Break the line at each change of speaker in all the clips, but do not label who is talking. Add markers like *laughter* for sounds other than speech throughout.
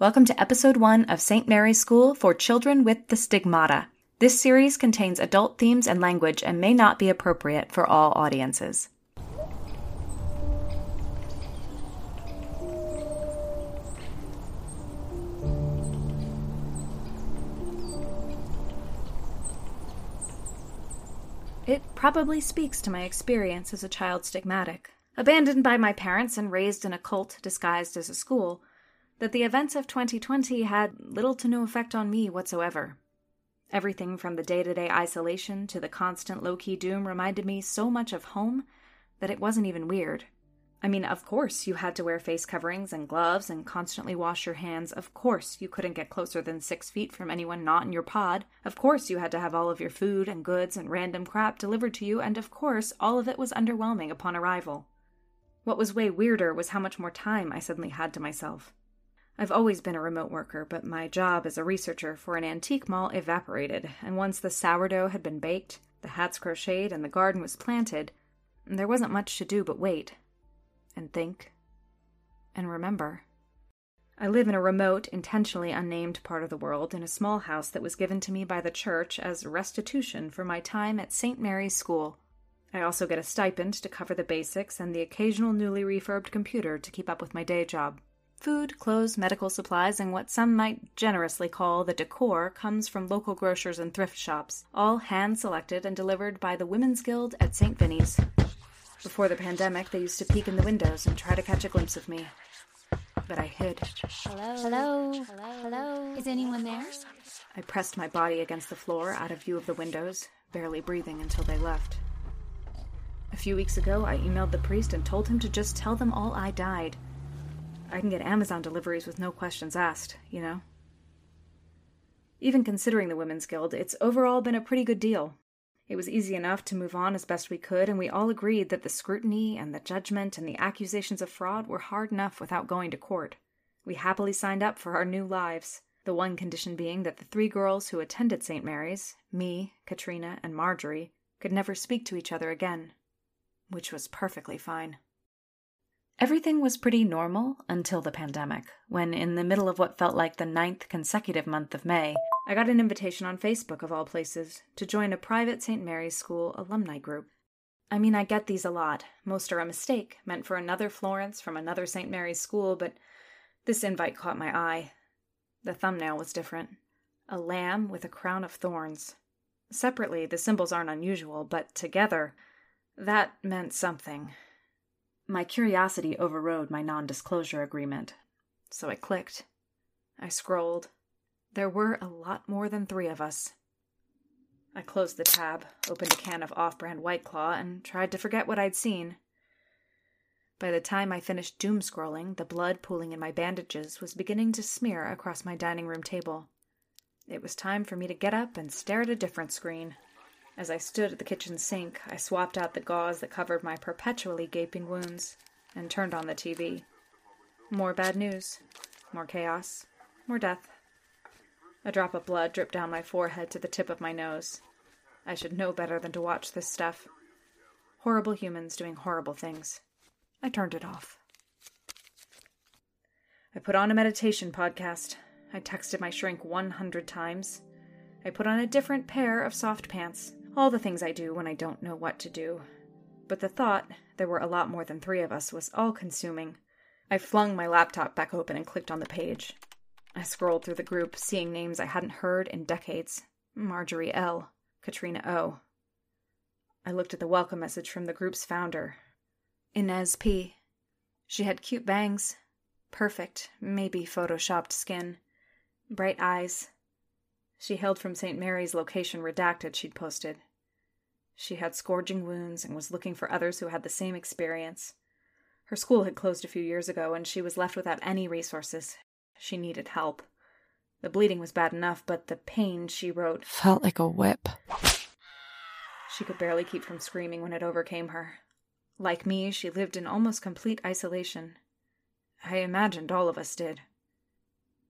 Welcome to episode one of St. Mary's School for Children with the Stigmata. This series contains adult themes and language and may not be appropriate for all audiences. It probably speaks to my experience as a child stigmatic. Abandoned by my parents and raised in a cult disguised as a school, that the events of 2020 had little to no effect on me whatsoever. Everything from the day to day isolation to the constant low key doom reminded me so much of home that it wasn't even weird. I mean, of course, you had to wear face coverings and gloves and constantly wash your hands. Of course, you couldn't get closer than six feet from anyone not in your pod. Of course, you had to have all of your food and goods and random crap delivered to you, and of course, all of it was underwhelming upon arrival. What was way weirder was how much more time I suddenly had to myself. I've always been a remote worker, but my job as a researcher for an antique mall evaporated, and once the sourdough had been baked, the hats crocheted, and the garden was planted, there wasn't much to do but wait, and think, and remember. I live in a remote, intentionally unnamed part of the world in a small house that was given to me by the church as restitution for my time at St. Mary's School. I also get a stipend to cover the basics and the occasional newly refurbed computer to keep up with my day job. Food, clothes, medical supplies, and what some might generously call the decor comes from local grocers and thrift shops, all hand selected and delivered by the Women's Guild at St. Vinny's. Before the pandemic, they used to peek in the windows and try to catch a glimpse of me. But I hid.
Hello? Hello? Hello? Hello? Is anyone there?
I pressed my body against the floor out of view of the windows, barely breathing until they left. A few weeks ago, I emailed the priest and told him to just tell them all I died. I can get Amazon deliveries with no questions asked, you know? Even considering the Women's Guild, it's overall been a pretty good deal. It was easy enough to move on as best we could, and we all agreed that the scrutiny and the judgment and the accusations of fraud were hard enough without going to court. We happily signed up for our new lives, the one condition being that the three girls who attended St. Mary's, me, Katrina, and Marjorie, could never speak to each other again. Which was perfectly fine. Everything was pretty normal until the pandemic, when, in the middle of what felt like the ninth consecutive month of May, I got an invitation on Facebook, of all places, to join a private St. Mary's School alumni group. I mean, I get these a lot. Most are a mistake, meant for another Florence from another St. Mary's school, but this invite caught my eye. The thumbnail was different a lamb with a crown of thorns. Separately, the symbols aren't unusual, but together, that meant something. My curiosity overrode my non disclosure agreement, so I clicked. I scrolled. There were a lot more than three of us. I closed the tab, opened a can of off brand White Claw, and tried to forget what I'd seen. By the time I finished doom scrolling, the blood pooling in my bandages was beginning to smear across my dining room table. It was time for me to get up and stare at a different screen. As I stood at the kitchen sink, I swapped out the gauze that covered my perpetually gaping wounds and turned on the TV. More bad news, more chaos, more death. A drop of blood dripped down my forehead to the tip of my nose. I should know better than to watch this stuff. Horrible humans doing horrible things. I turned it off. I put on a meditation podcast. I texted my shrink 100 times. I put on a different pair of soft pants. All the things I do when I don't know what to do. But the thought there were a lot more than three of us was all consuming. I flung my laptop back open and clicked on the page. I scrolled through the group, seeing names I hadn't heard in decades Marjorie L., Katrina O. I looked at the welcome message from the group's founder, Inez P. She had cute bangs, perfect, maybe photoshopped skin, bright eyes. She hailed from St. Mary's location redacted she'd posted. She had scourging wounds and was looking for others who had the same experience. Her school had closed a few years ago, and she was left without any resources. She needed help. The bleeding was bad enough, but the pain, she wrote,
felt like a whip.
She could barely keep from screaming when it overcame her. Like me, she lived in almost complete isolation. I imagined all of us did.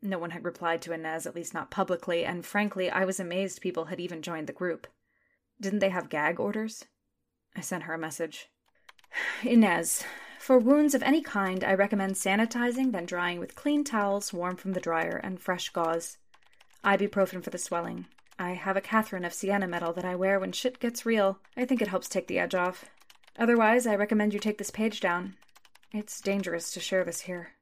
No one had replied to Inez, at least not publicly, and frankly, I was amazed people had even joined the group. Didn't they have gag orders? I sent her a message. *sighs* Inez, for wounds of any kind, I recommend sanitizing, then drying with clean towels warm from the dryer and fresh gauze. Ibuprofen for the swelling. I have a Catherine of Siena medal that I wear when shit gets real. I think it helps take the edge off. Otherwise, I recommend you take this page down. It's dangerous to share this here.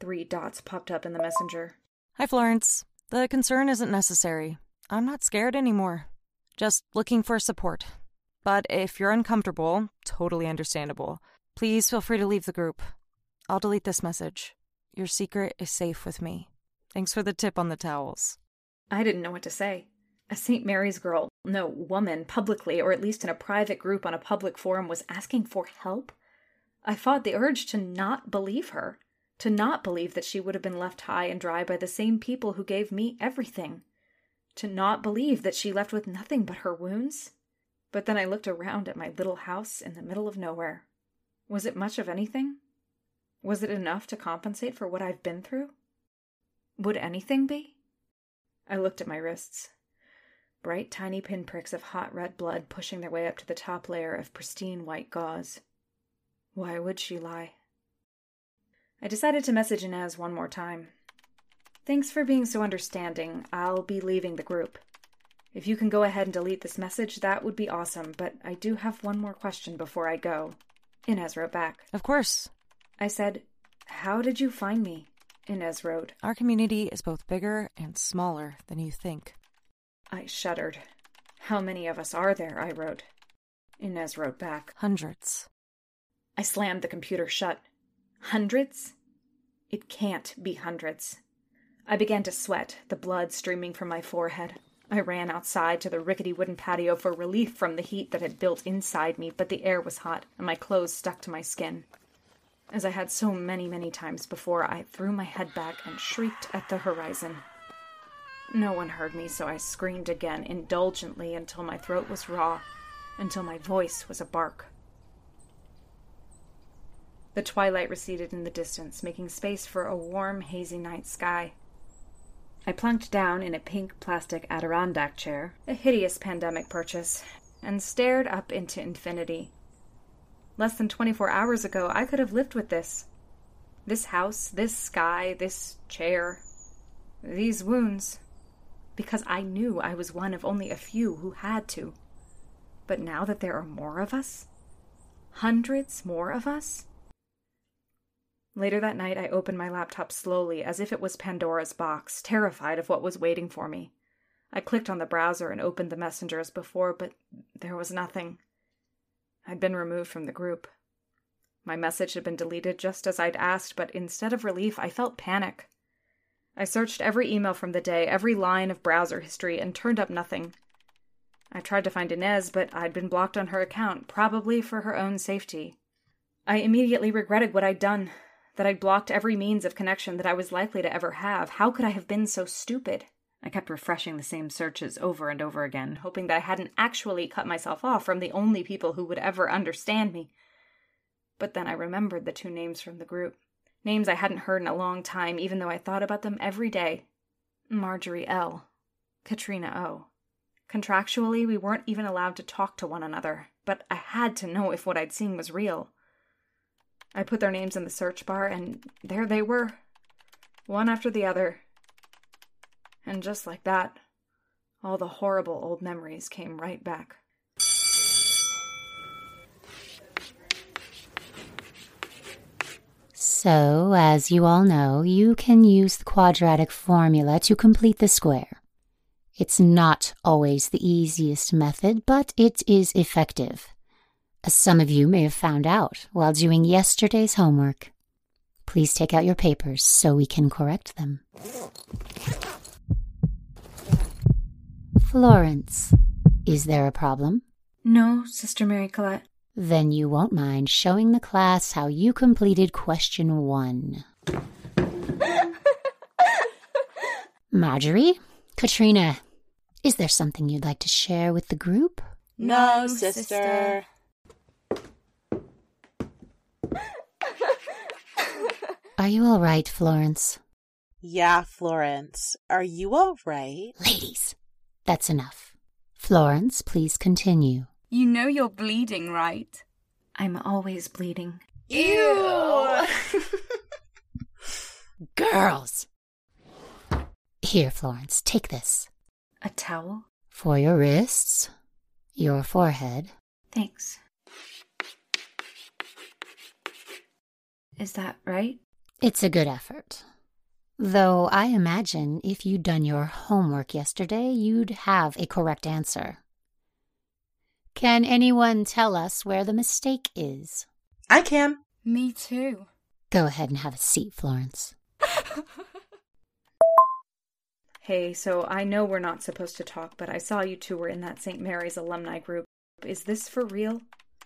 Three dots popped up in the messenger.
Hi, Florence. The concern isn't necessary. I'm not scared anymore. Just looking for support. But if you're uncomfortable, totally understandable. Please feel free to leave the group. I'll delete this message. Your secret is safe with me. Thanks for the tip on the towels.
I didn't know what to say. A St. Mary's girl, no, woman, publicly, or at least in a private group on a public forum, was asking for help? I fought the urge to not believe her, to not believe that she would have been left high and dry by the same people who gave me everything, to not believe that she left with nothing but her wounds. But then I looked around at my little house in the middle of nowhere. Was it much of anything? Was it enough to compensate for what I've been through? Would anything be? I looked at my wrists. Bright, tiny pinpricks of hot red blood pushing their way up to the top layer of pristine white gauze. Why would she lie? I decided to message Inez one more time. Thanks for being so understanding. I'll be leaving the group. If you can go ahead and delete this message, that would be awesome, but I do have one more question before I go. Inez wrote back.
Of course.
I said, How did you find me? Inez wrote.
Our community is both bigger and smaller than you think.
I shuddered. How many of us are there? I wrote. Inez wrote back.
Hundreds.
I slammed the computer shut. Hundreds? It can't be hundreds. I began to sweat, the blood streaming from my forehead. I ran outside to the rickety wooden patio for relief from the heat that had built inside me, but the air was hot and my clothes stuck to my skin. As I had so many, many times before, I threw my head back and shrieked at the horizon. No one heard me, so I screamed again, indulgently, until my throat was raw, until my voice was a bark. The twilight receded in the distance, making space for a warm, hazy night sky. I plunked down in a pink plastic Adirondack chair, a hideous pandemic purchase, and stared up into infinity. Less than 24 hours ago, I could have lived with this. This house, this sky, this chair, these wounds. Because I knew I was one of only a few who had to. But now that there are more of us, hundreds more of us, Later that night, I opened my laptop slowly, as if it was Pandora's box, terrified of what was waiting for me. I clicked on the browser and opened the messenger as before, but there was nothing. I'd been removed from the group. My message had been deleted just as I'd asked, but instead of relief, I felt panic. I searched every email from the day, every line of browser history, and turned up nothing. I tried to find Inez, but I'd been blocked on her account, probably for her own safety. I immediately regretted what I'd done that I'd blocked every means of connection that I was likely to ever have. How could I have been so stupid? I kept refreshing the same searches over and over again, hoping that I hadn't actually cut myself off from the only people who would ever understand me. But then I remembered the two names from the group. Names I hadn't heard in a long time, even though I thought about them every day Marjorie L., Katrina O. Contractually, we weren't even allowed to talk to one another, but I had to know if what I'd seen was real. I put their names in the search bar, and there they were, one after the other. And just like that, all the horrible old memories came right back.
So, as you all know, you can use the quadratic formula to complete the square. It's not always the easiest method, but it is effective as some of you may have found out while doing yesterday's homework. Please take out your papers so we can correct them. Florence, is there a problem?
No, Sister Mary Collette.
Then you won't mind showing the class how you completed question one. *laughs* Marjorie, Katrina, is there something you'd like to share with the group?
No, sister.
Are you all right, Florence?
Yeah, Florence. Are you all right?
Ladies, that's enough. Florence, please continue.
You know you're bleeding, right?
I'm always bleeding.
Ew! *laughs*
Girls! Here, Florence, take this.
A towel?
For your wrists, your forehead.
Thanks. Is that right?
It's a good effort. Though I imagine if you'd done your homework yesterday, you'd have a correct answer. Can anyone tell us where the mistake is?
I can.
Me too.
Go ahead and have a seat, Florence. *laughs*
Hey, so I know we're not supposed to talk, but I saw you two were in that St. Mary's alumni group. Is this for real?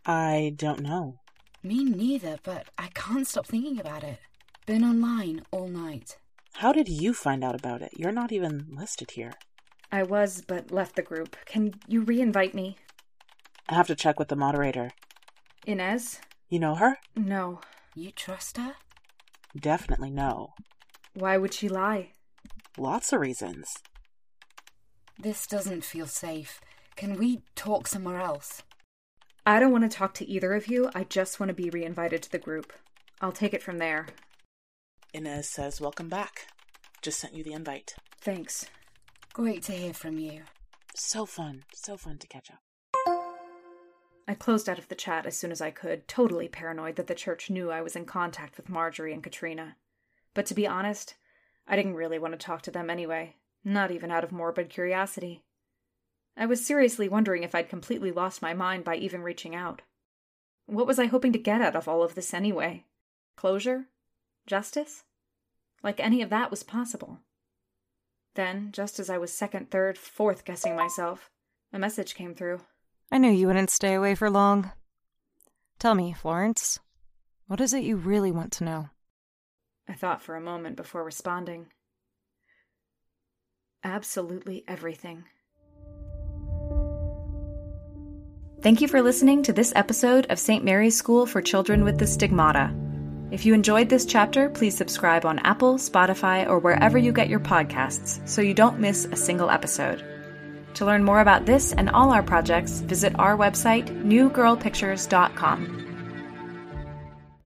I don't know.
Me neither, but I can't stop thinking about it. Been online all night.
How did you find out about it? You're not even listed here.
I was, but left the group. Can you re-invite me?
I have to check with the moderator.
Inez?
You know her?
No.
You trust her?
Definitely no.
Why would she lie?
Lots of reasons.
This doesn't feel safe. Can we talk somewhere else?
I don't want to talk to either of you. I just want to be re-invited to the group. I'll take it from there.
Inez says, Welcome back. Just sent you the invite.
Thanks.
Great to hear from you.
So fun. So fun to catch up.
I closed out of the chat as soon as I could, totally paranoid that the church knew I was in contact with Marjorie and Katrina. But to be honest, I didn't really want to talk to them anyway, not even out of morbid curiosity. I was seriously wondering if I'd completely lost my mind by even reaching out. What was I hoping to get out of all of this anyway? Closure? Justice? Like any of that was possible. Then, just as I was second, third, fourth guessing myself, a message came through.
I knew you wouldn't stay away for long. Tell me, Florence, what is it you really want to know?
I thought for a moment before responding. Absolutely everything. Thank you for listening to this episode of St. Mary's School for Children with the Stigmata. If you enjoyed this chapter, please subscribe on Apple, Spotify, or wherever you get your podcasts so you don't miss a single episode. To learn more about this and all our projects, visit our website, newgirlpictures.com.